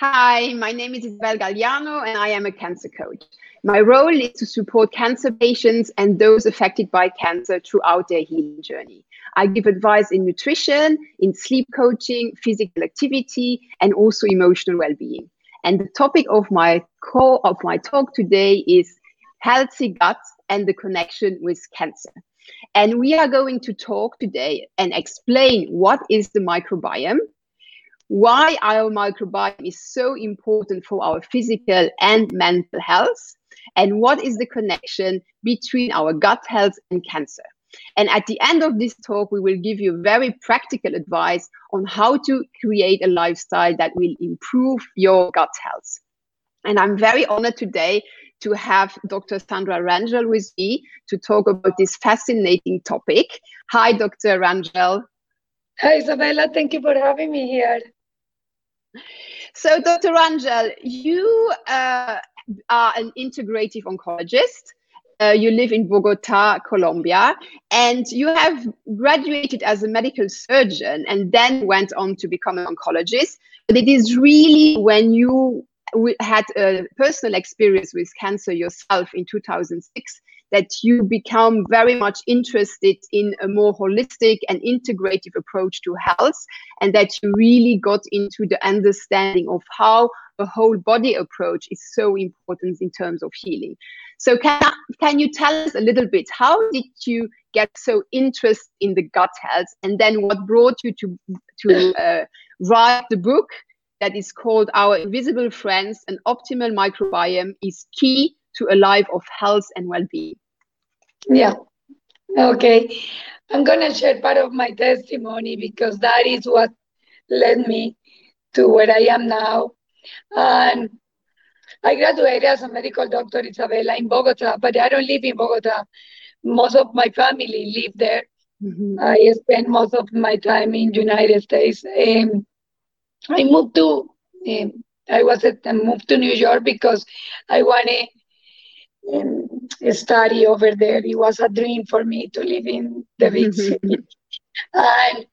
Hi, my name is Isabel Galiano and I am a cancer coach. My role is to support cancer patients and those affected by cancer throughout their healing journey. I give advice in nutrition, in sleep coaching, physical activity, and also emotional well-being. And the topic of my core of my talk today is healthy gut and the connection with cancer. And we are going to talk today and explain what is the microbiome, why our microbiome is so important for our physical and mental health, and what is the connection between our gut health and cancer. And at the end of this talk, we will give you very practical advice on how to create a lifestyle that will improve your gut health. And I'm very honored today to have Dr. Sandra Rangel with me to talk about this fascinating topic. Hi, Dr. Rangel. Hi, Isabella. Thank you for having me here. So, Dr. Rangel, you uh, are an integrative oncologist. Uh, you live in Bogota, Colombia, and you have graduated as a medical surgeon and then went on to become an oncologist. But it is really when you had a personal experience with cancer yourself in 2006 that you become very much interested in a more holistic and integrative approach to health and that you really got into the understanding of how a whole body approach is so important in terms of healing. So can, can you tell us a little bit how did you get so interested in the gut health and then what brought you to to uh, write the book that is called our invisible friends an optimal microbiome is key to a life of health and well-being. Yeah. Okay. I'm to share part of my testimony because that is what led me to where I am now. And I graduated as a medical doctor, Isabella, in Bogota, but I don't live in Bogota. Most of my family live there. Mm-hmm. I spent most of my time in United States. Um, I moved to um, I was at, I moved to New York because I wanted um, study over there. It was a dream for me to live in the big city. and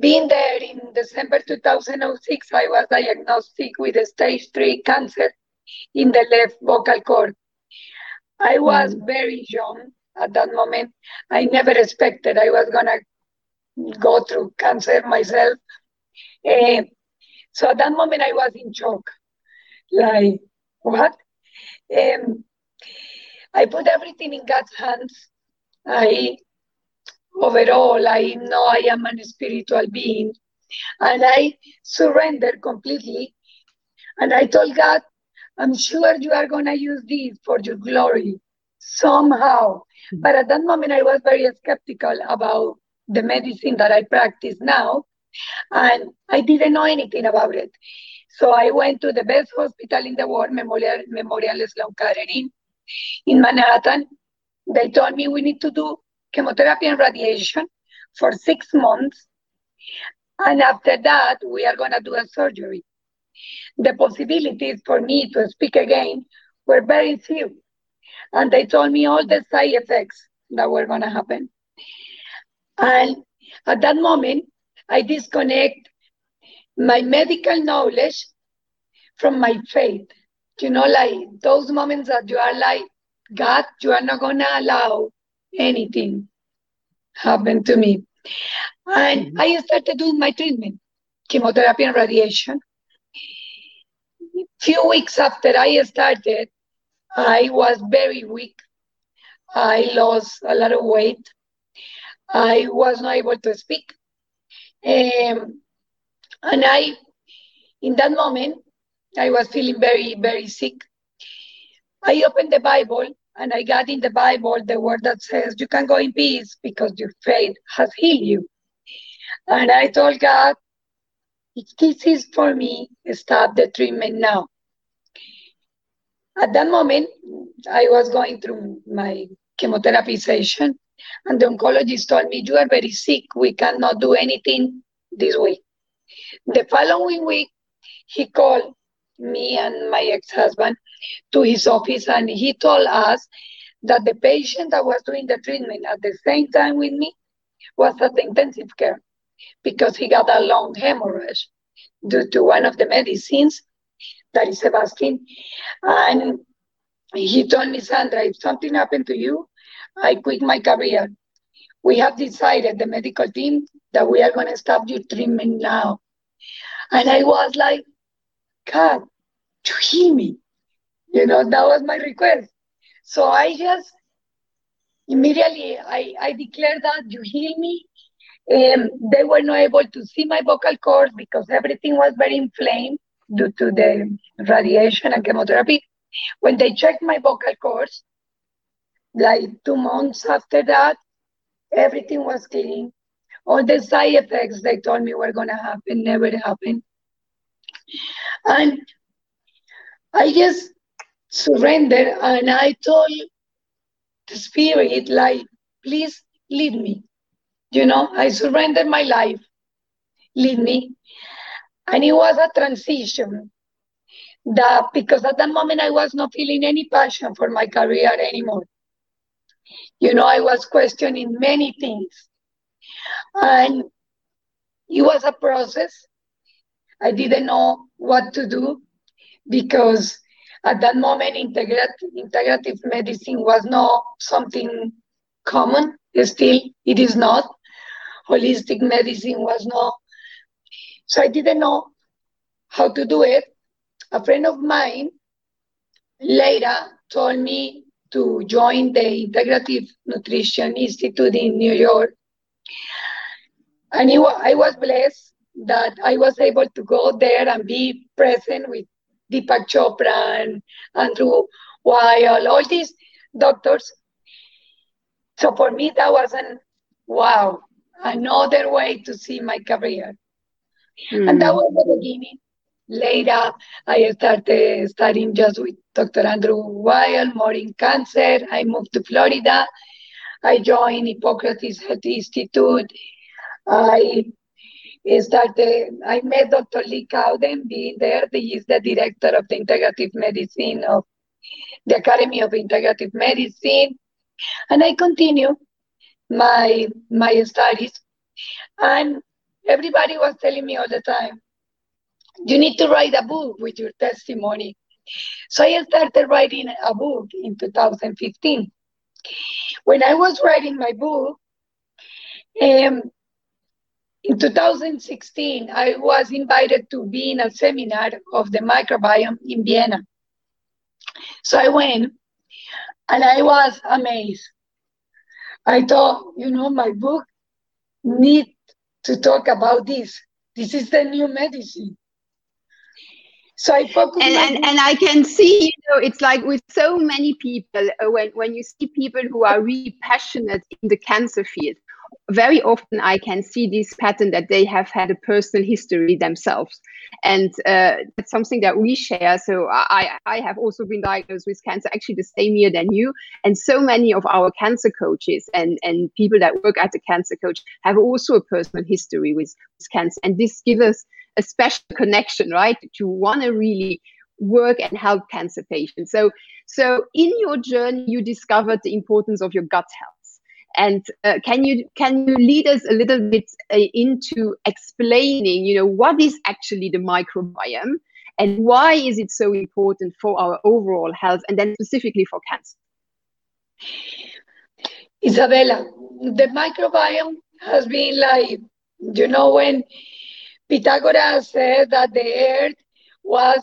being there in December 2006, I was diagnosed with a stage three cancer in the left vocal cord. I was mm. very young at that moment. I never expected I was gonna go through cancer myself. Uh, so at that moment, I was in shock. Like, what? Um, I put everything in God's hands. I, overall, I know I am a spiritual being. And I surrender completely. And I told God, I'm sure you are going to use this for your glory somehow. But at that moment, I was very skeptical about the medicine that I practice now and I didn't know anything about it. So I went to the best hospital in the world, Memorial, Memorial Sloan Kettering in Manhattan. They told me we need to do chemotherapy and radiation for six months. And after that, we are going to do a surgery. The possibilities for me to speak again were very few. And they told me all the side effects that were going to happen. And at that moment, I disconnect my medical knowledge from my faith. You know, like those moments that you are like, God, you are not to allow anything happen to me. And. I started doing my treatment, chemotherapy and radiation. Few weeks after I started, I was very weak. I lost a lot of weight. I was not able to speak. Um, and I, in that moment, I was feeling very, very sick. I opened the Bible and I got in the Bible the word that says, You can go in peace because your faith has healed you. And I told God, If this is for me, stop the treatment now. At that moment, I was going through my chemotherapy session and the oncologist told me, You are very sick. We cannot do anything this week. The following week, he called me and my ex husband to his office and he told us that the patient that was doing the treatment at the same time with me was at the intensive care because he got a lung hemorrhage due to one of the medicines that is Avastin. And he told me, Sandra, if something happened to you, I quit my career. We have decided, the medical team, that we are going to stop your treatment now. And I was like, God, to heal me. You know, that was my request. So I just immediately I, I declared that you heal me. Um, they were not able to see my vocal cords because everything was very inflamed due to the radiation and chemotherapy. When they checked my vocal cords, like two months after that, everything was clean. All the side effects they told me were gonna happen never happened. And I just surrendered and I told the spirit, like, please lead me. You know, I surrendered my life. Lead me. And it was a transition that because at that moment I was not feeling any passion for my career anymore. You know, I was questioning many things. And it was a process. I didn't know what to do because at that moment integrative, integrative medicine was not something common. Still, it is not. Holistic medicine was not. So I didn't know how to do it. A friend of mine later told me to join the Integrative Nutrition Institute in New York. And I was blessed that I was able to go there and be present with Deepak Chopra and Andrew Weil, all these doctors. So for me, that was an wow, another way to see my career. Mm. And that was the beginning. Later, I started studying just with Dr. Andrew Weil, more in cancer. I moved to Florida. I joined Hippocrates Health Institute. I started, I met Dr. Lee Cowden being there. He is the director of the integrative medicine of the Academy of Integrative Medicine. And I continue my my studies. And everybody was telling me all the time, you need to write a book with your testimony. So I started writing a book in 2015. When I was writing my book, um, in 2016, I was invited to be in a seminar of the microbiome in Vienna. So I went and I was amazed. I thought, you know, my book need to talk about this. This is the new medicine. So I focus and, and, and I can see, you know, it's like with so many people, uh, when, when you see people who are really passionate in the cancer field, very often I can see this pattern that they have had a personal history themselves. And uh, that's something that we share. So I, I have also been diagnosed with cancer actually the same year than you. And so many of our cancer coaches and, and people that work at the cancer coach have also a personal history with, with cancer. And this gives us a special connection, right? To want to really work and help cancer patients. So, so in your journey, you discovered the importance of your gut health. And uh, can you can you lead us a little bit uh, into explaining, you know, what is actually the microbiome and why is it so important for our overall health and then specifically for cancer? Isabella, the microbiome has been like, you know, when Pythagoras said that the earth was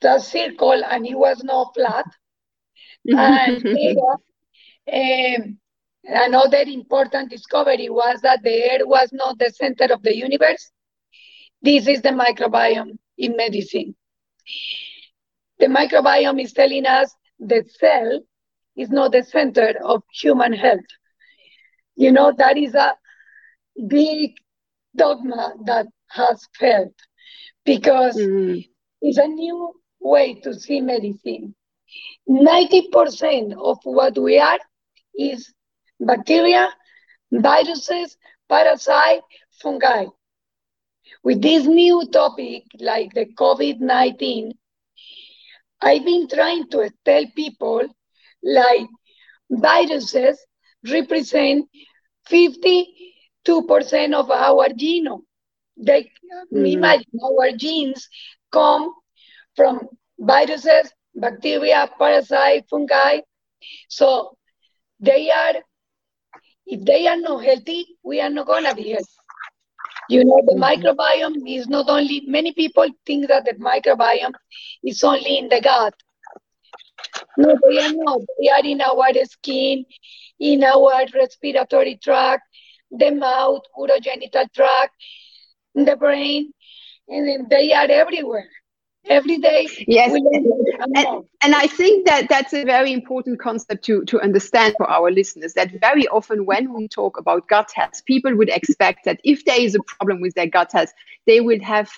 the circle and it was not flat. and um, another important discovery was that the earth was not the center of the universe. This is the microbiome in medicine. The microbiome is telling us the cell is not the center of human health. You know, that is a big dogma that has failed because mm. it's a new way to see medicine. 90% of what we are is bacteria, viruses, parasites, fungi. With this new topic, like the COVID 19, I've been trying to tell people like viruses represent 50 2% of our genome. They mm. imagine our genes come from viruses, bacteria, parasite, fungi. So they are, if they are not healthy, we are not gonna be healthy. You know, the mm-hmm. microbiome is not only, many people think that the microbiome is only in the gut. No, they are not. They are in our skin, in our respiratory tract, the mouth, urogenital tract, the brain, and they are everywhere every day yes. and, and, i think that that's a very important concept to, to understand for our listeners that very often when we talk about gut health people would expect that if there is a problem with their gut health they will have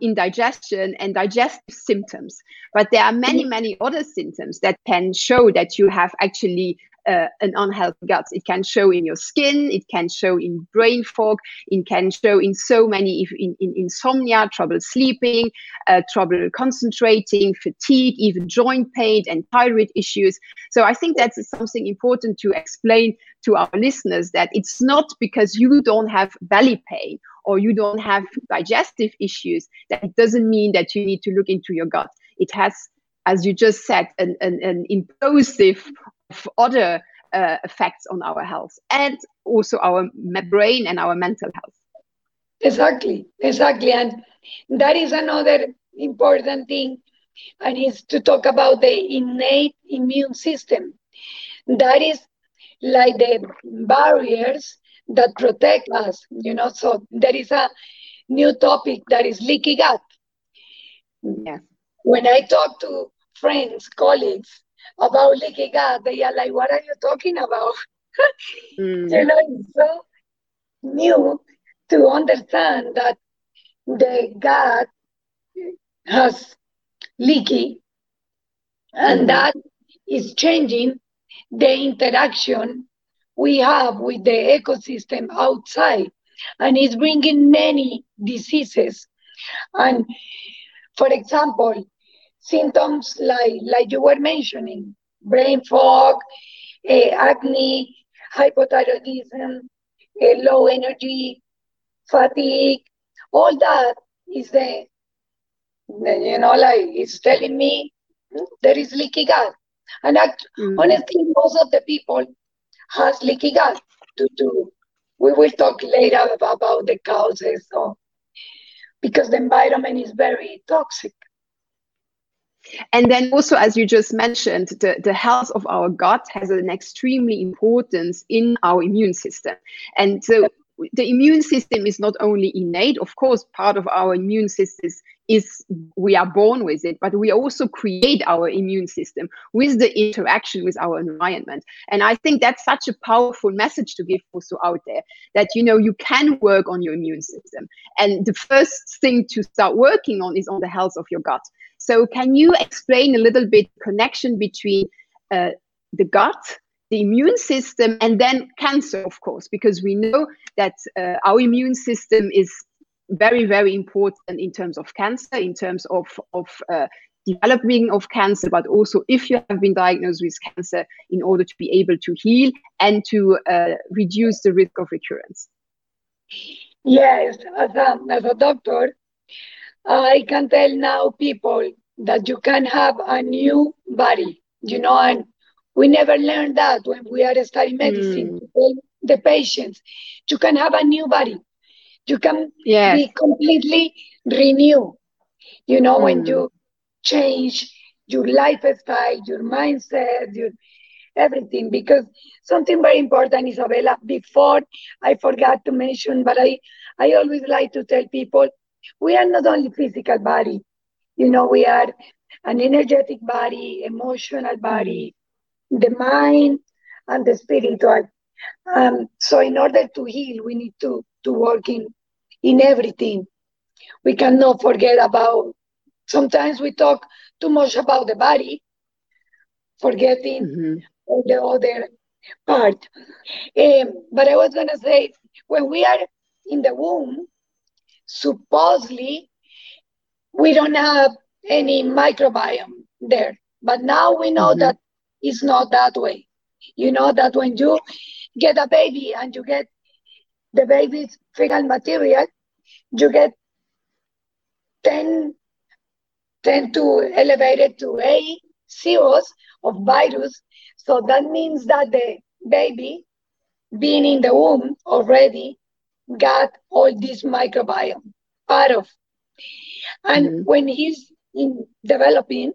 indigestion and digestive symptoms. But there are many many other symptoms that can show that you have actually uh, an unhealthy gut. It can show in your skin, it can show in brain fog, it can show in so many, in, in insomnia, trouble sleeping, uh, trouble concentrating, fatigue, even joint pain and thyroid issues. So I think that's something important to explain to our listeners that it's not because you don't have belly pain or you don't have digestive issues that it doesn't mean that you need to look into your gut. It has as you just said, an, an, an implosive other uh, effects on our health and also our brain and our mental health. Exactly, exactly. And that is another important thing, and is to talk about the innate immune system. That is like the barriers that protect us, you know. So there is a new topic that is leaking up. Yeah. When I talk to friends, colleagues, about leaky gut. They are like, what are you talking about? mm. You know, it's so new to understand that the gut has leaky and mm that is changing the interaction we have with the ecosystem outside and it's bringing many diseases and for example symptoms like, like you were mentioning, brain fog, uh, acne, hypothyroidism, uh, low energy, fatigue, all that is the, you know, like it's telling me there is leaky gut. And act, mm-hmm. honestly, most of the people has leaky gut. To, to, we will talk later about, about the causes. So, because the environment is very toxic. And then also, as you just mentioned, the, the health of our gut has an extremely importance in our immune system. And so the immune system is not only innate, of course, part of our immune system is we are born with it, but we also create our immune system with the interaction with our environment. And I think that's such a powerful message to give also out there that you know you can work on your immune system. And the first thing to start working on is on the health of your gut. So can you explain a little bit connection between uh, the gut, the immune system, and then cancer, of course, because we know that uh, our immune system is very, very important in terms of cancer, in terms of, of uh, developing of cancer, but also if you have been diagnosed with cancer, in order to be able to heal and to uh, reduce the risk of recurrence. Yes, as a, as a doctor, I can tell now people that you can have a new body, you know, and we never learned that when we are studying medicine. Mm. The patients, you can have a new body. You can yes. be completely renewed. You know, mm. when you change your lifestyle, your mindset, your everything. Because something very important, Isabella, before I forgot to mention, but I, I always like to tell people we are not only physical body, you know, we are an energetic body, emotional body, the mind, and the spiritual. Um, so in order to heal, we need to, to work in, in everything. We cannot forget about, sometimes we talk too much about the body, forgetting mm-hmm. all the other part. Um, but I was going to say, when we are in the womb, supposedly we don't have any microbiome there. But now we know mm-hmm. that it's not that way. You know that when you get a baby and you get the baby's fecal material, you get 10 tend to elevate it to A zeros of virus. So that means that the baby being in the womb already got all this microbiome part of. And mm-hmm. when he's in developing,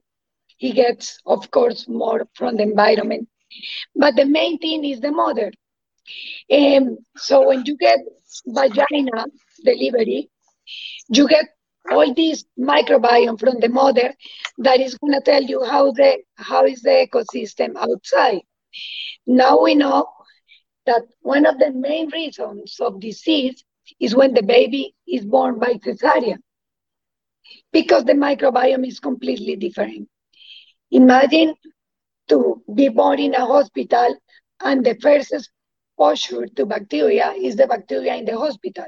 he gets, of course, more from the environment. But the main thing is the mother. Um, so when you get vagina delivery, you get all this microbiome from the mother that is going to tell you how the how is the ecosystem outside. Now we know that one of the main reasons of disease is when the baby is born by cesarean because the microbiome is completely different. Imagine to be born in a hospital and the first exposure to bacteria is the bacteria in the hospital.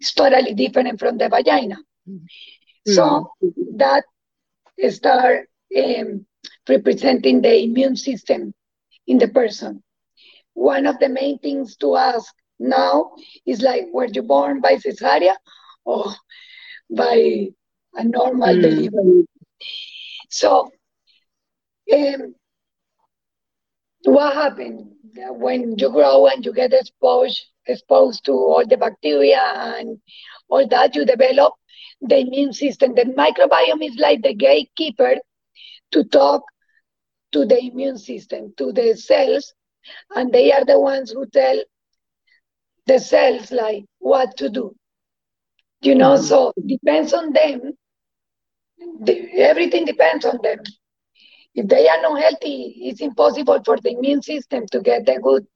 It's totally different from the vagina. Mm-hmm. So that start um, representing the immune system in the person. One of the main things to ask now is like, were you born by cesarean or by a normal mm. delivery? So, um, what happened when you grow and you get exposed exposed to all the bacteria and all that you develop the immune system. The microbiome is like the gatekeeper to talk to the immune system, to the cells, and they are the ones who tell the cells like what to do. You know, mm-hmm. so depends on them. The, everything depends on them. If they are not healthy, it's impossible for the immune system to get the good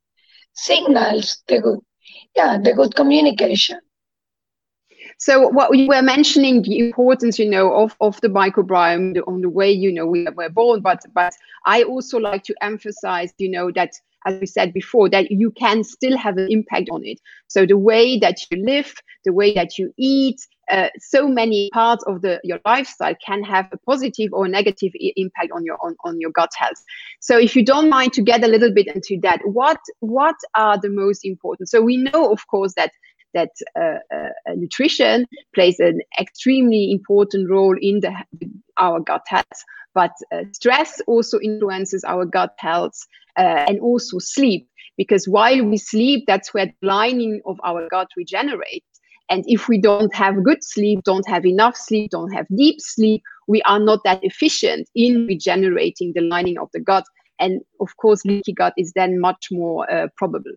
signals, the good, yeah, the good communication. So what you were mentioning the importance, you know, of, of the microbiome on the way, you know, we were born, but but I also like to emphasize, you know, that as we said before, that you can still have an impact on it. So the way that you live, the way that you eat, uh, so many parts of the your lifestyle can have a positive or negative I- impact on your on, on your gut health. So if you don't mind to get a little bit into that, what what are the most important? So we know, of course, that that uh, uh, nutrition plays an extremely important role in the, our gut health. But uh, stress also influences our gut health uh, and also sleep, because while we sleep, that's where the lining of our gut regenerates. And if we don't have good sleep, don't have enough sleep, don't have deep sleep, we are not that efficient in regenerating the lining of the gut. And of course, leaky gut is then much more uh, probable.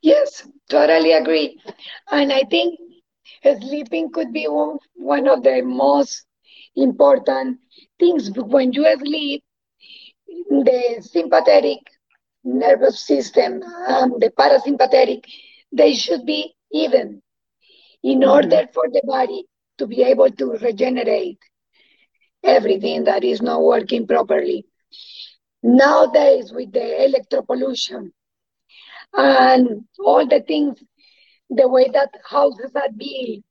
Yes, totally agree. And I think sleeping could be one, one of the most important things. When you sleep, the sympathetic nervous system and the parasympathetic, they should be even in mm-hmm. order for the body to be able to regenerate everything that is not working properly. Nowadays, with the electropollution, and all the things, the way that houses are built,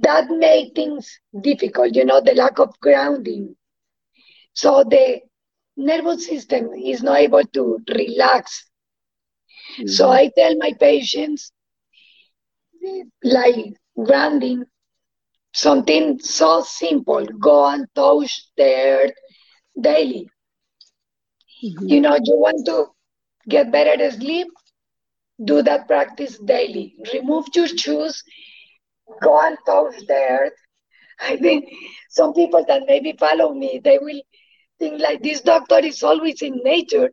that made things difficult, you know, the lack of grounding. So the nervous system is not able to relax. Mm-hmm. So I tell my patients, like grounding, something so simple, go and touch the earth daily. Mm-hmm. You know, you want to get better sleep, do that practice daily. Remove your shoes, go and touch the earth. I think some people that maybe follow me, they will think like this doctor is always in nature.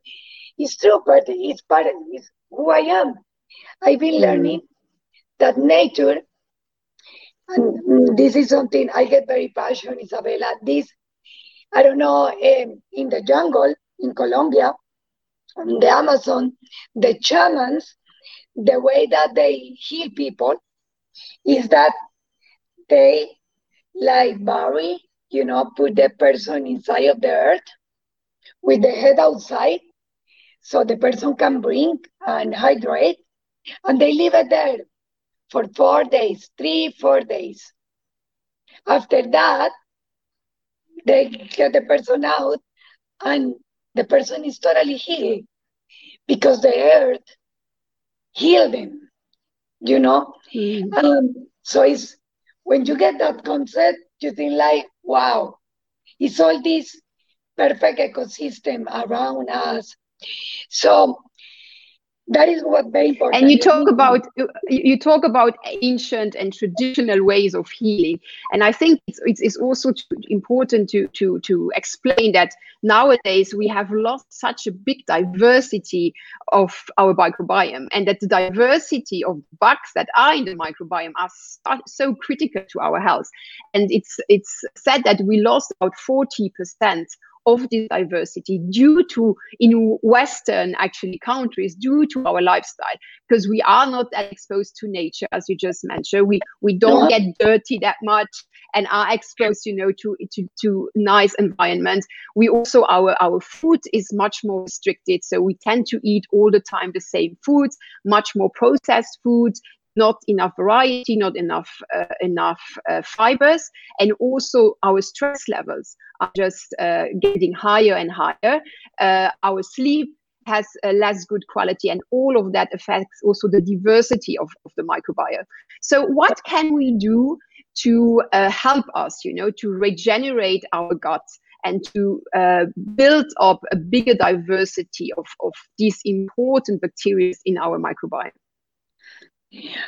It's true, but it's part of it's who I am. I've been mm. learning that nature, and this is something I get very passionate, Isabella. This, I don't know, um, in the jungle in Colombia, in the Amazon, the shamans, the way that they heal people is that they like bury, you know, put the person inside of the earth with the head outside so the person can drink and hydrate and they leave it there for four days, three, four days. After that, they get the person out and the person is totally healed because the earth healed them, you know? Mm. Um, so it's when you get that concept, you think like, wow, it's all this perfect ecosystem around us. So that is what very important. And you talk about you talk about ancient and traditional ways of healing. And i think it's, it's, also important to, to to explain that nowadays we have lost such a big diversity of our microbiome and that the diversity of bugs that are in the microbiome are so critical to our health. And it's it's said that we lost about 40 percent of this diversity due to in western actually countries due to our lifestyle. Because we are not that exposed to nature as you just mentioned. We we don't get dirty that much and are exposed you know to to, to nice environment we also our our food is much more restricted so we tend to eat all the time the same foods much more processed foods not enough variety, not enough uh, enough uh, fibers, and also our stress levels are just uh, getting higher and higher. Uh, our sleep has less good quality, and all of that affects also the diversity of, of the microbiome. So, what can we do to uh, help us, you know, to regenerate our gut? and to uh, build up a bigger diversity of, of these important bacteria in our microbiome.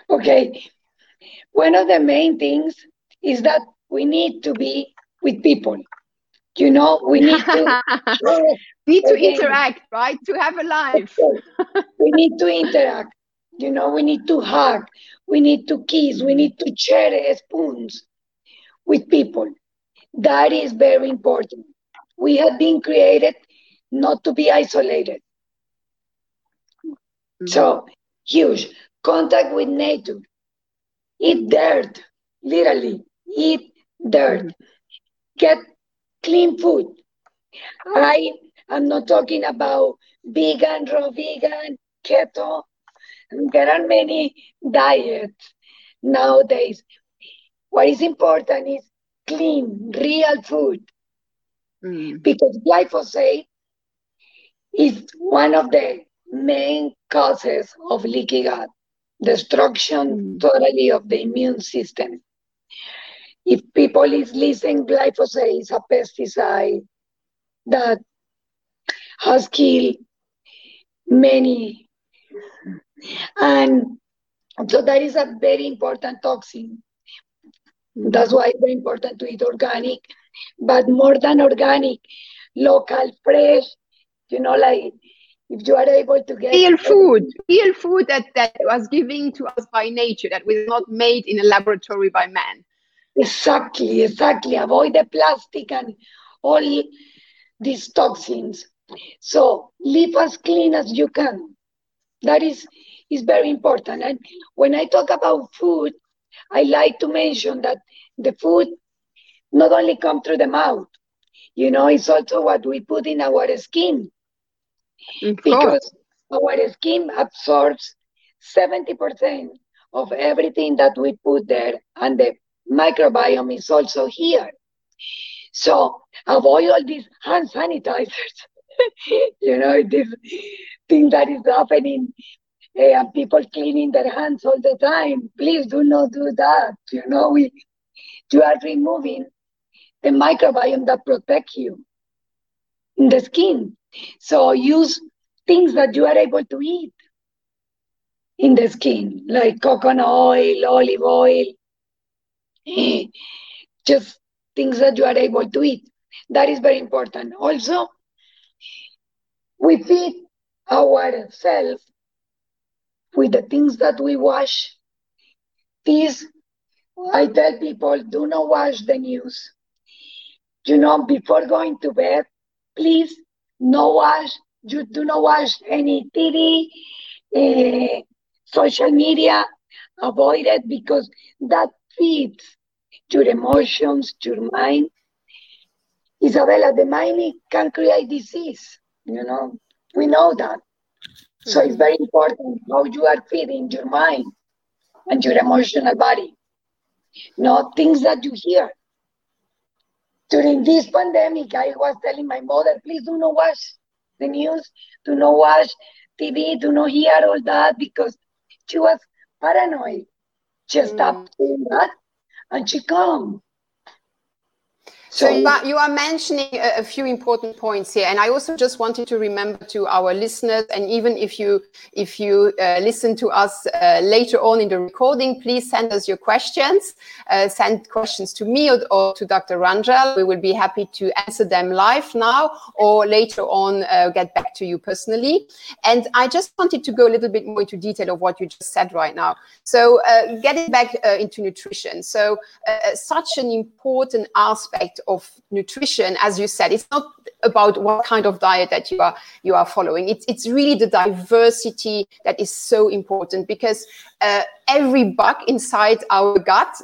Okay. One of the main things is that we need to be with people. You know, we need to need to interact, right? To have a life. we need to interact. You know, we need to hug, we need to kiss, we need to share spoons with people. That is very important. We have been created not to be isolated. Mm-hmm. So huge contact with nature, eat dirt, literally, eat dirt, get clean food. I am not talking about vegan, raw vegan, keto. There are many diets nowadays. What is important is clean, real food. Mm. Because glyphosate is one of the main causes of leaky gut destruction mm. totally of the immune system. If people is listening, glyphosate is a pesticide that has killed many. And so that is a very important toxin. That's why it's very important to eat organic, but more than organic, local, fresh, you know, like if you are able to get real food real food that that was given to us by nature that was not made in a laboratory by man. Exactly exactly. Avoid the plastic and all these toxins. So live as clean as you can. That is is very important. And when i talk about food i like to mention that the food not only come through the mouth you know it's also what we put in our skin because our skin absorbs 70% of everything that we put there, and the microbiome is also here. So avoid all these hand sanitizers. you know, this thing that is happening uh, and people cleaning their hands all the time. Please do not do that. You know, we you are removing the microbiome that protects you in the skin. So use things that you are able to eat in the skin, like coconut oil, olive oil, just things that you are able to eat. That is very important. Also, we feed ourselves with the things that we wash. These, I tell people, do not watch the news. You know, before going to bed, please no watch, you do not watch any TV, uh, eh, social media, avoid it because that feeds your emotions, your mind. Isabella, the mind can create disease, you know, we know that. So it's very important how you are feeding your mind and your emotional body, not things that you hear during this pandemic, I was telling my mother, please do not watch the news, do not watch TV, do not hear all that because she was paranoid. She mm. stopped doing that and she calm. So, so you, are, you are mentioning a, a, few important points here, and I also just wanted to remember to our listeners, and even if you if you uh, listen to us uh, later on in the recording, please send us your questions. Uh, send questions to me or, or, to Dr. Rangel. We will be happy to answer them live now or later on uh, get back to you personally. And I just wanted to go a little bit more into detail of what you just said right now. So uh, getting back uh, into nutrition, so such an important aspect of nutrition, as you said, it's not about what kind of diet that you are you are following. It's it's really the diversity that is so important because uh, every bug inside our gut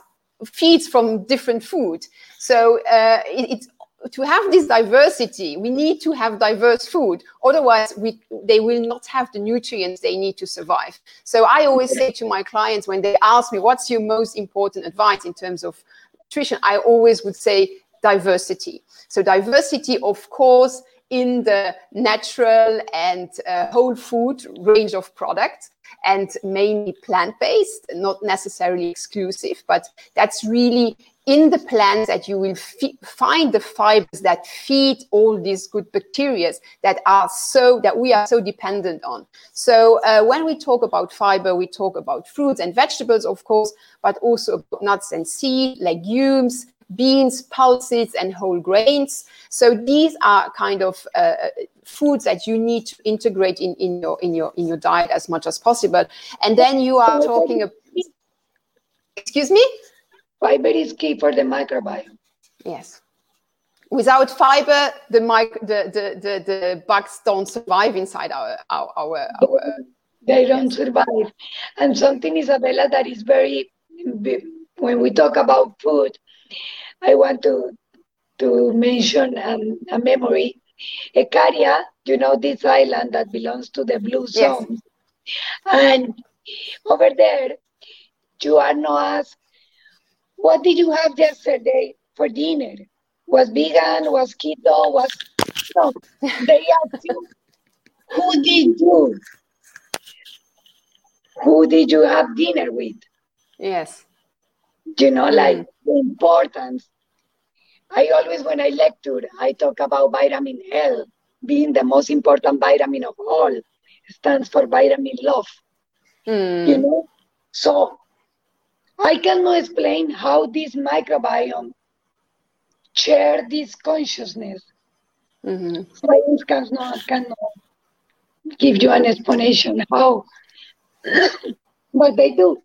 feeds from different food. So uh, it, it's to have this diversity, we need to have diverse food. Otherwise, we, they will not have the nutrients they need to survive. So I always say to my clients when they ask me, what's your most important advice in terms of nutrition? I always would say diversity. So diversity, of course, in the natural and uh, whole food range of products and mainly plant-based, not necessarily exclusive, but that's really in the plants that you will find the fibers that feed all these good bacteria that are so that we are so dependent on so uh, when we talk about fiber we talk about fruits and vegetables of course but also nuts and seeds legumes beans, pulses, and whole grains. So these are kind of uh, foods that you need to integrate in, in your in your in your diet as much as possible. And then you are talking about. Excuse me. Fiber is key for the microbiome. Yes. Without fiber, the, mic- the, the, the, the bugs don't survive inside our our, our, our they don't survive. And something, Isabella, that is very when we talk about food, I want to to mention um, a memory. Ikaria, you know, this island that belongs to the Blue Zone. Yes. And over there, Joanna asked, what did you have yesterday for dinner? Was vegan, was keto, was no. They asked you, who did you? Who did you have dinner with? Yes. You know, like mm. the importance I always, when I lecture, I talk about vitamin L being the most important vitamin of all. It stands for vitamin love. Mm. You know? So I cannot explain how this microbiome share this consciousness. Mm-hmm. Science cannot, cannot give you an explanation how, but they do.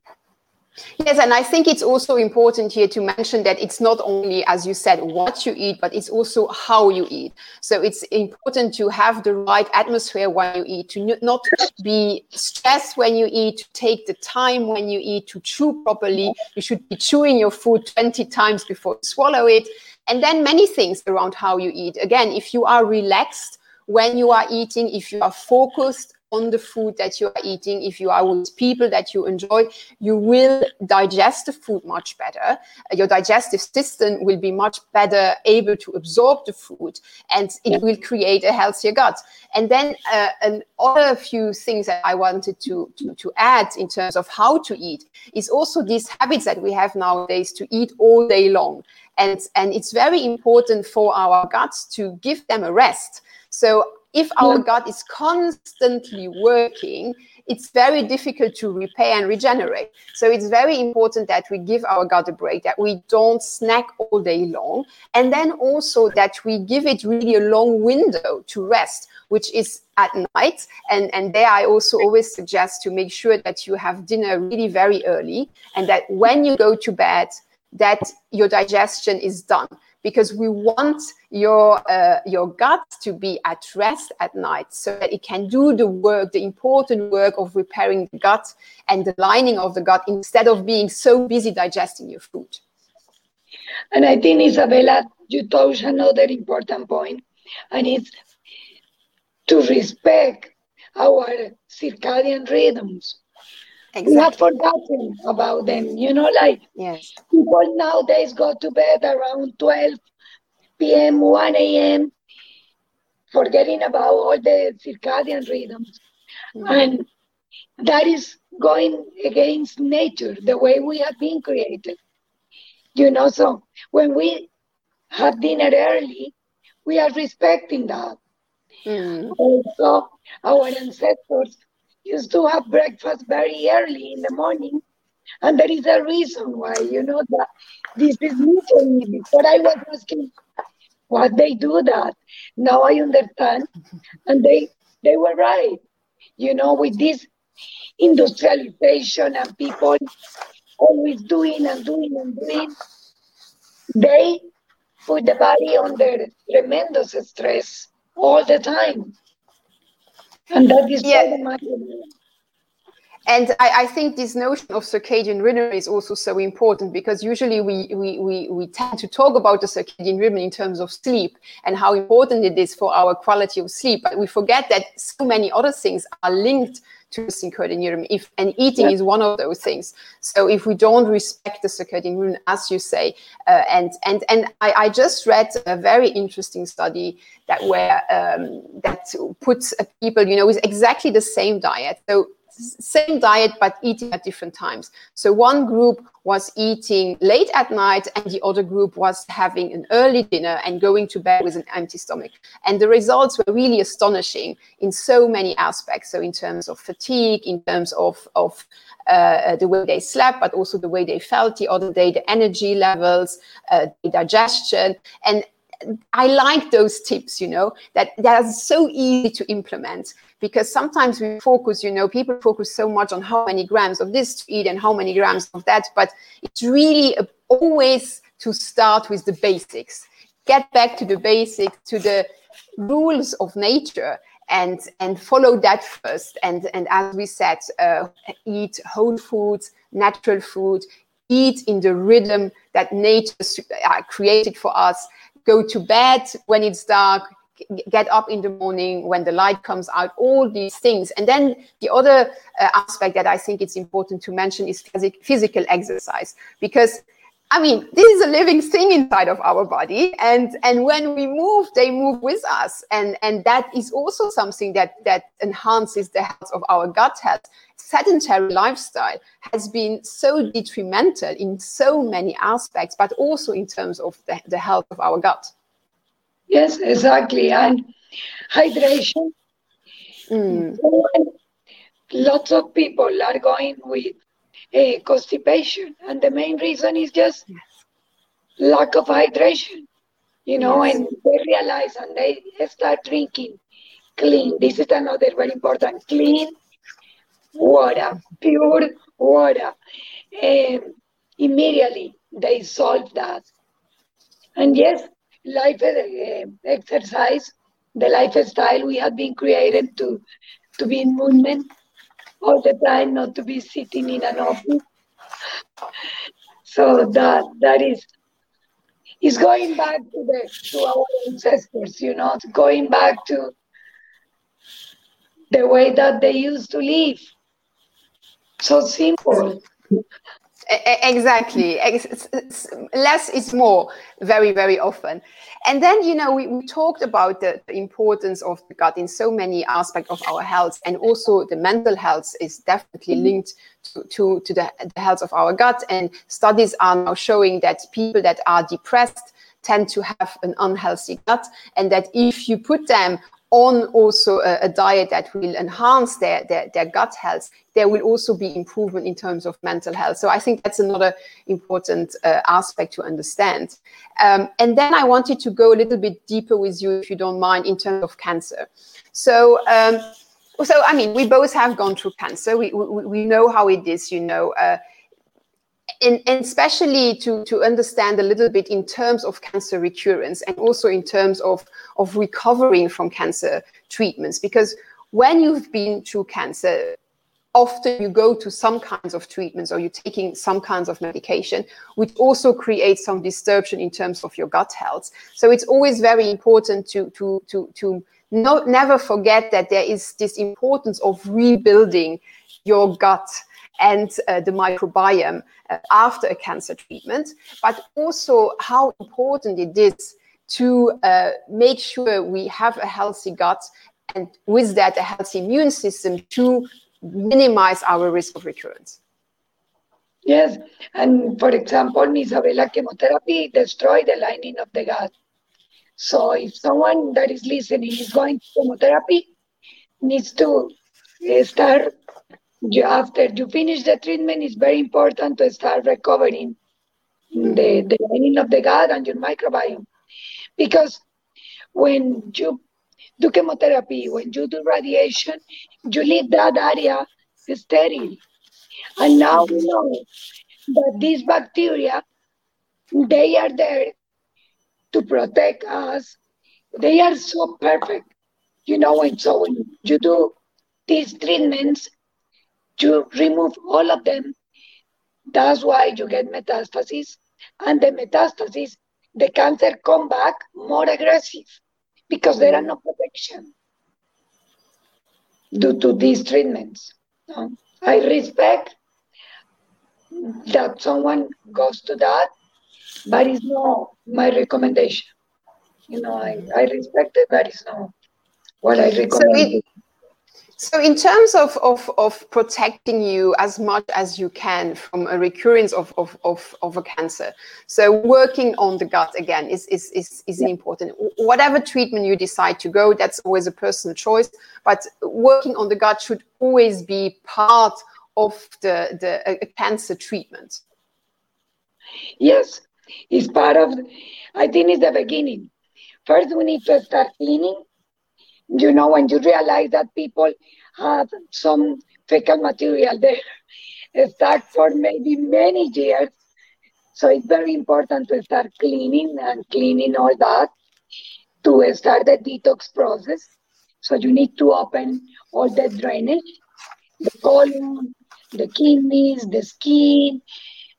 Yes, and I think it's also important here to mention that it's not only, as you said, what you eat, but it's also how you eat. So it's important to have the right atmosphere when you eat, to not be stressed when you eat, to take the time when you eat, to chew properly. You should be chewing your food 20 times before you swallow it. And then many things around how you eat. Again, if you are relaxed when you are eating, if you are focused, on the food that you are eating, if you are with people that you enjoy, you will digest the food much better. Your digestive system will be much better able to absorb the food and it will create a healthier gut. And then uh, another few things that I wanted to, to, to add in terms of how to eat is also these habits that we have nowadays to eat all day long. And, and it's very important for our guts to give them a rest. So if our gut is constantly working, it's very difficult to repair and regenerate. So it's very important that we give our gut a break, that we don't snack all day long, and then also that we give it really a long window to rest, which is at night. And, and there I also always suggest to make sure that you have dinner really very early and that when you go to bed, that your digestion is done because we want your uh, your gut to be at rest at night so that it can do the work the important work of repairing the gut and the lining of the gut instead of being so busy digesting your food. And i think isabella you touched another important point and it's to respect our circadian rhythms Exactly. We have forgotten about them. You know, like yes. people nowadays go to bed around 12 p.m., 1 a.m., forgetting about all the circadian rhythms. Mm-hmm. And that is going against nature, the way we have been created. You know, so when we have dinner early, we are respecting that. Mm. Also, our ancestors used to have breakfast very early in the morning. And there is a reason why, you know, that this is new for me. Before I was asking why they do that. Now I understand. And they they were right. You know, with this industrialization and people always doing and doing and doing, they put the body under tremendous stress all the time. And that is yeah. And I, I, think this notion of circadian rhythm is also so important because usually we, we, we, we tend to talk about the circadian rhythm in terms of sleep and how important it is for our quality of sleep. But we forget that so many other things are linked to the circadian rhythm. If and eating is one of those things. So if we don't respect the circadian rhythm, as you say, uh, and and and I, I, just read a very interesting study that where um, that puts people, you know, with exactly the same diet. So same diet but eating at different times. So one group was eating late at night and the other group was having an early dinner and going to bed with an empty stomach. And the results were really astonishing in so many aspects. So in terms of fatigue, in terms of, of uh, the way they slept, but also the way they felt the other day, the energy levels, uh, the digestion. And I like those tips, you know, that that are so easy to implement because sometimes we focus, you know, people focus so much on how many grams of this to eat and how many grams of that, but it's really always to start with the basics. Get back to the basics, to the rules of nature and and follow that first and and as we said uh, eat whole foods natural food eat in the rhythm that nature uh, created for us go to bed when it's dark get up in the morning when the light comes out all these things and then the other uh, aspect that i think it's important to mention is phys- physical exercise because I mean, this is a living thing inside of our body, and and when we move, they move with us, and and that is also something that that enhances the health of our gut health. Sedentary lifestyle has been so detrimental in so many aspects, but also in terms of the, the health of our gut. Yes, exactly, and hydration. Mm. Lots of people are going with uh, constipation. And the main reason is just yes. lack of hydration, you know, yes. and they realize and they start drinking clean. This is another very important clean water, pure water. And immediately they solve that. And yes, life uh, exercise, the lifestyle we have been created to to be in movement all the time, not to be sitting in an office. So that that is is going back to the to our ancestors, you know, going back to the way that they used to live. So simple. Exactly. Less is more very, very often. And then, you know, we, we talked about the, the, importance of the gut in so many aspects of our health. And also the mental health is definitely mm-hmm. linked to, to, to the, the health of our gut. And studies are now showing that people that are depressed tend to have an unhealthy gut and that if you put them on also a, a, diet that will enhance their, their, their gut health, there will also be improvement in terms of mental health. So I think that's another important uh, aspect to understand. Um, and then I wanted to go a little bit deeper with you, if you don't mind, in terms of cancer. So, um, so I mean, we both have gone through cancer. We, we, we know how it is, you know. Uh, and, especially to, to understand a little bit in terms of cancer recurrence and also in terms of, of recovering from cancer treatments. Because when you've been through cancer, often you go to some kinds of treatments or you're taking some kinds of medication, which also creates some disruption in terms of your gut health. So it's always very important to, to, to, to not, never forget that there is this importance of rebuilding your gut and uh, the microbiome uh, after a cancer treatment, but also how important it is to uh, make sure we have a healthy gut and with that a healthy immune system to minimize our risk of recurrence. Yes, and for example, Isabella chemotherapy destroy the lining of the gut. So if someone that is listening is going to chemotherapy, needs to start after you finish the treatment. It's very important to start recovering the, the lining of the gut and your microbiome, because when you do chemotherapy, when you do radiation, you leave that area sterile. And now we know that these bacteria, they are there to protect us. They are so perfect. You know, and so when you do these treatments, you remove all of them. That's why you get metastases. And the metastases, the cancer come back more aggressive because there are no protection due to these treatments. I respect that someone goes to that, but it's not my recommendation. You know, I, I respect it, but it's not what I recommend. So it, so in terms of, of, of protecting you as much as you can from a recurrence of, of, of, of a cancer, so working on the gut again is, is, is, is yeah. important. Whatever treatment you decide to go, that's always a personal choice, but working on the gut should always be part of the, the cancer treatment. Yes, it's part of, I think it's the beginning. First, we need to start cleaning you know, when you realize that people have some fecal material there, start for maybe many years. So it's very important to start cleaning and cleaning all that to start the detox process. So you need to open all the drainage, the colon, the kidneys, the skin,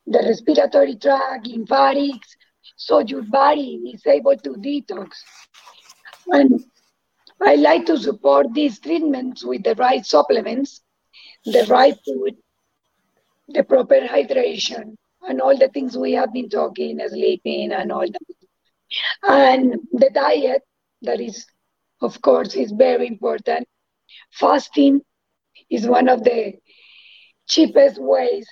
the respiratory tract, lymphatics, so your body is able to detox. And I like to support these treatments with the right supplements, the right food, the proper hydration, and all the things we have been talking, sleeping, and all that. And the diet, that is, of course, is very important. Fasting is one of the cheapest ways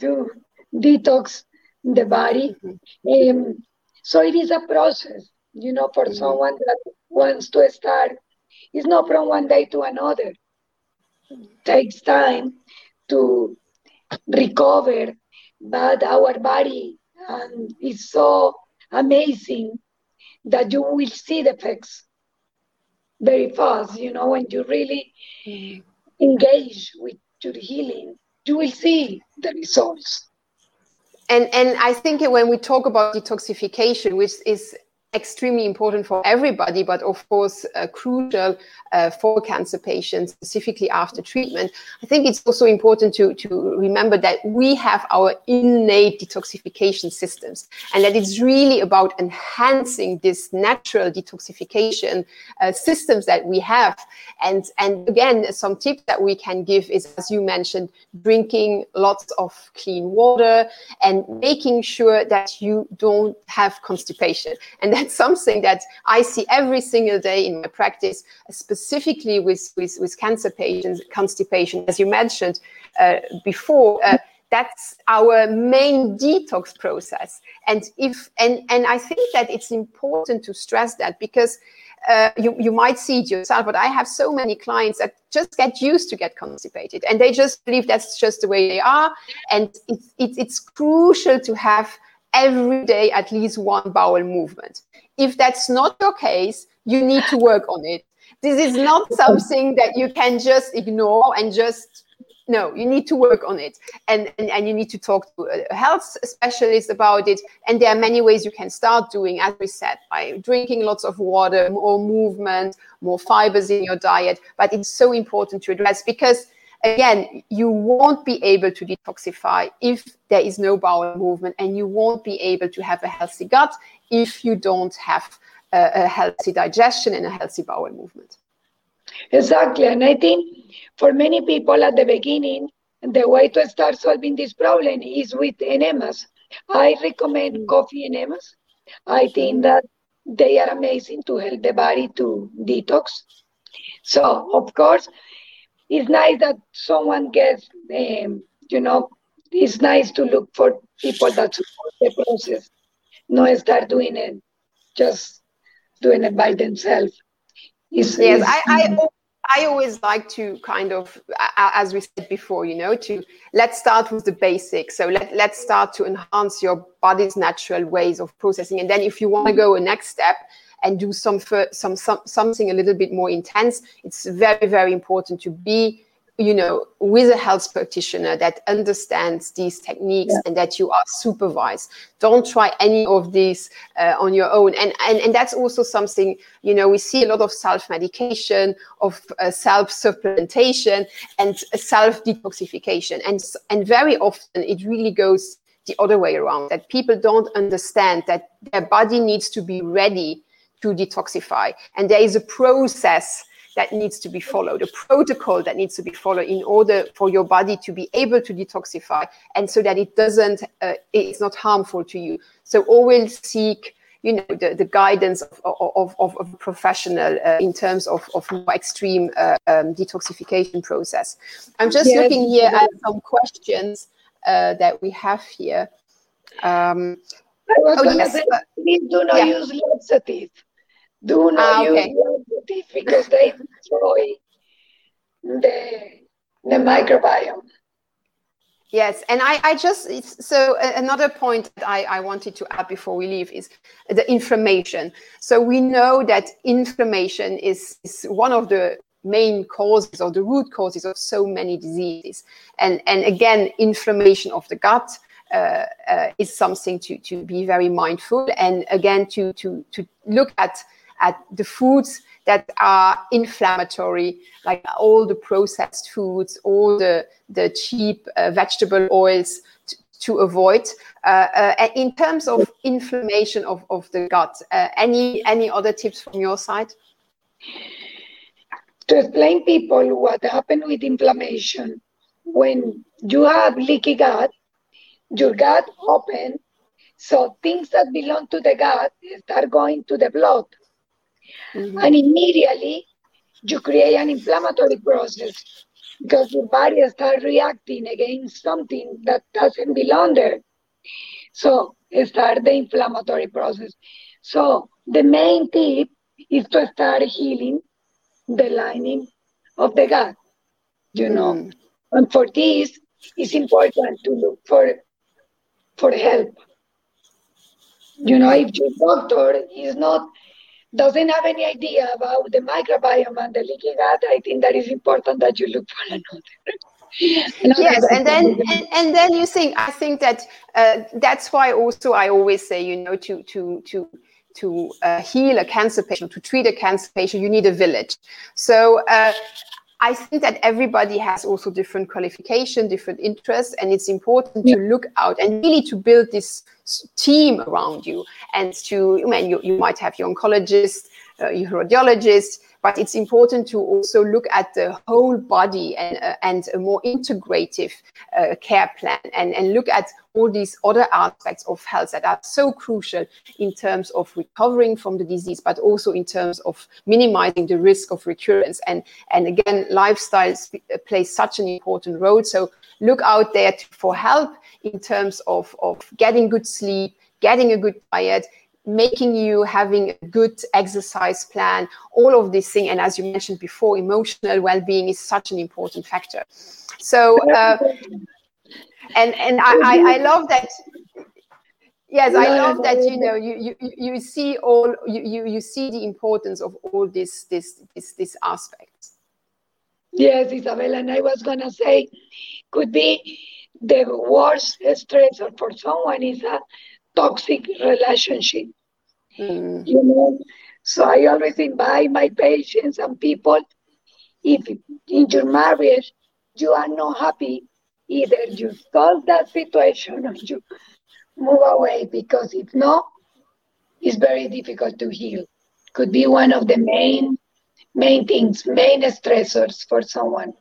to detox the body. Um, so it is a process, you know, for mm-hmm. someone that wants to start, it's not from one day to another. It takes time to recover, but our body um, is so amazing that you will see the effects very fast. You know, when you really mm. engage with your healing, you will see the results. And and I think when we talk about detoxification, which is extremely important for everybody, but of course uh, crucial uh, for cancer patients, specifically after treatment. I think it's also important to, to remember that we have our innate detoxification systems and that it's really about enhancing this natural detoxification uh, systems that we have. And, and again, some tips that we can give is, as you mentioned, drinking lots of clean water and making sure that you don't have constipation. And that's something that I see every single day in my practice, specifically with, with, with cancer patients, constipation, as you mentioned uh, before. Uh, that's our main detox process and if and and i think that it's important to stress that because uh, you, you might see it yourself, but I have so many clients that just get used to get constipated and they just believe that's just the way they are. And it's, it's, it's crucial to have every day at least one bowel movement. If that's not your case, you need to work on it. This is not something that you can just ignore and just no you need to work on it and, and, and you need to talk to a health specialist about it and there are many ways you can start doing as we said by drinking lots of water more movement more fibers in your diet but it's so important to address because again, you won't be able to detoxify if there is no bowel movement, and you won't be able to have a healthy gut if you don't have a, a healthy digestion and a healthy bowel movement. Exactly. And I think for many people at the beginning, the way to start solving this problem is with enemas. I recommend mm. coffee enemas. I think that they are amazing to help the body to detox. So, of course, it's nice that someone gets, um, you know, it's nice to look for people that support the process, not start doing it, just doing it by themselves. It's, yes, it's, I, I, I always like to kind of, as we said before, you know, to let's start with the basics. So let, let's start to enhance your body's natural ways of processing. And then if you want to go a next step, and do some, some, some something a little bit more intense, it's very, very important to be you know, with a health practitioner that understands these techniques yeah. and that you are supervised. Don't try any of these uh, on your own. And, and, and that's also something, you know, we see a lot of self-medication, of uh, self-supplementation and self-detoxification. And, and very often it really goes the other way around, that people don't understand that their body needs to be ready to detoxify. And there is a process that needs to be followed, a protocol that needs to be followed in order for your body to be able to detoxify and so that it doesn't, uh, it's not harmful to you. So always seek you know the, the guidance of, of, of, a professional uh, in terms of, of more extreme uh, um, detoxification process i'm just yes. looking here at some questions uh, that we have here um, oh, yes, say, please do not yeah. use laxative do not ah, okay. use because they destroy the, the microbiome. Yes, and I, I just so another point that I, I wanted to add before we leave is the inflammation. So we know that inflammation is, is one of the main causes or the root causes of so many diseases. And and again, inflammation of the gut uh, uh, is something to to be very mindful and again to to to look at at the foods that are inflammatory, like all the processed foods, all the, the cheap uh, vegetable oils to, avoid. Uh, uh, in terms of inflammation of, of the gut, uh, any, any other tips from your side? To explain people what happened with inflammation, when you have leaky gut, your gut open, so things that belong to the gut start going to the blood Mm-hmm. And immediately you create an inflammatory process because your body starts reacting against something that doesn't belong there. So start the inflammatory process. So the main tip is to start healing the lining of the gut, you know. Mm. And for this, it's important to look for for help. You know, if your doctor is not doesn't have any idea about the microbiome and the leaky gut, I think that is important that you look for another. yes and then and, and, then you think i think that uh, that's why also i always say you know to to to to uh, heal a cancer patient to treat a cancer patient you need a village. So uh, I think that everybody has also different qualification, different interests, and it's important yeah. to look out and really to build this team around you. And to, I mean, you, you might have your oncologist, your but it's important to also look at the whole body and, uh, and a more integrative uh, care plan and, and look at all these other aspects of health that are so crucial in terms of recovering from the disease, but also in terms of minimizing the risk of recurrence. And, and again, lifestyle uh, plays such an important role. So look out there for help in terms of, of getting good sleep, getting a good diet, making you having a good exercise plan, all of these things. And as you mentioned before, emotional well-being is such an important factor. So, uh, and and I, I, I love that. Yes, I love that. You know, you you, you see all you, you you see the importance of all this this this this aspects. Yes, Isabel, and I was gonna say, could be the worst stressor for someone is a toxic relationship. Mm. You know, so I always invite my patients and people, if in your marriage you are not happy, either you solve that situation or you move away because if not, it's very difficult to heal. Could be one of the main main things, main stressors for someone.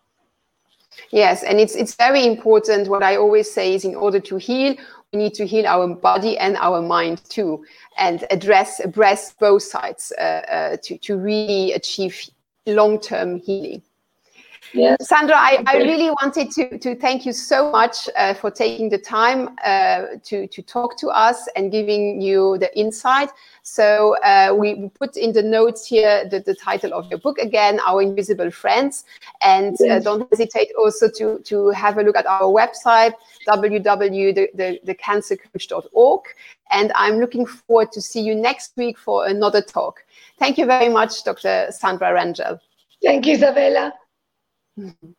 Yes, and it's it's very important. What I always say is, in order to heal, we need to heal our body and our mind too, and address address both sides uh, uh, to to really achieve long term healing. Yes. Sandra, I, I really wanted to, to thank you so much uh, for taking the time uh, to, to talk to us and giving you the insight. So uh, we put in the notes here the, the title of your book again, Our Invisible Friends. And uh, yes. don't hesitate also to, to have a look at our website, www.thecancercoach.org. And I'm looking forward to see you next week for another talk. Thank you very much, Dr. Sandra Rangel. Thank you, Isabella.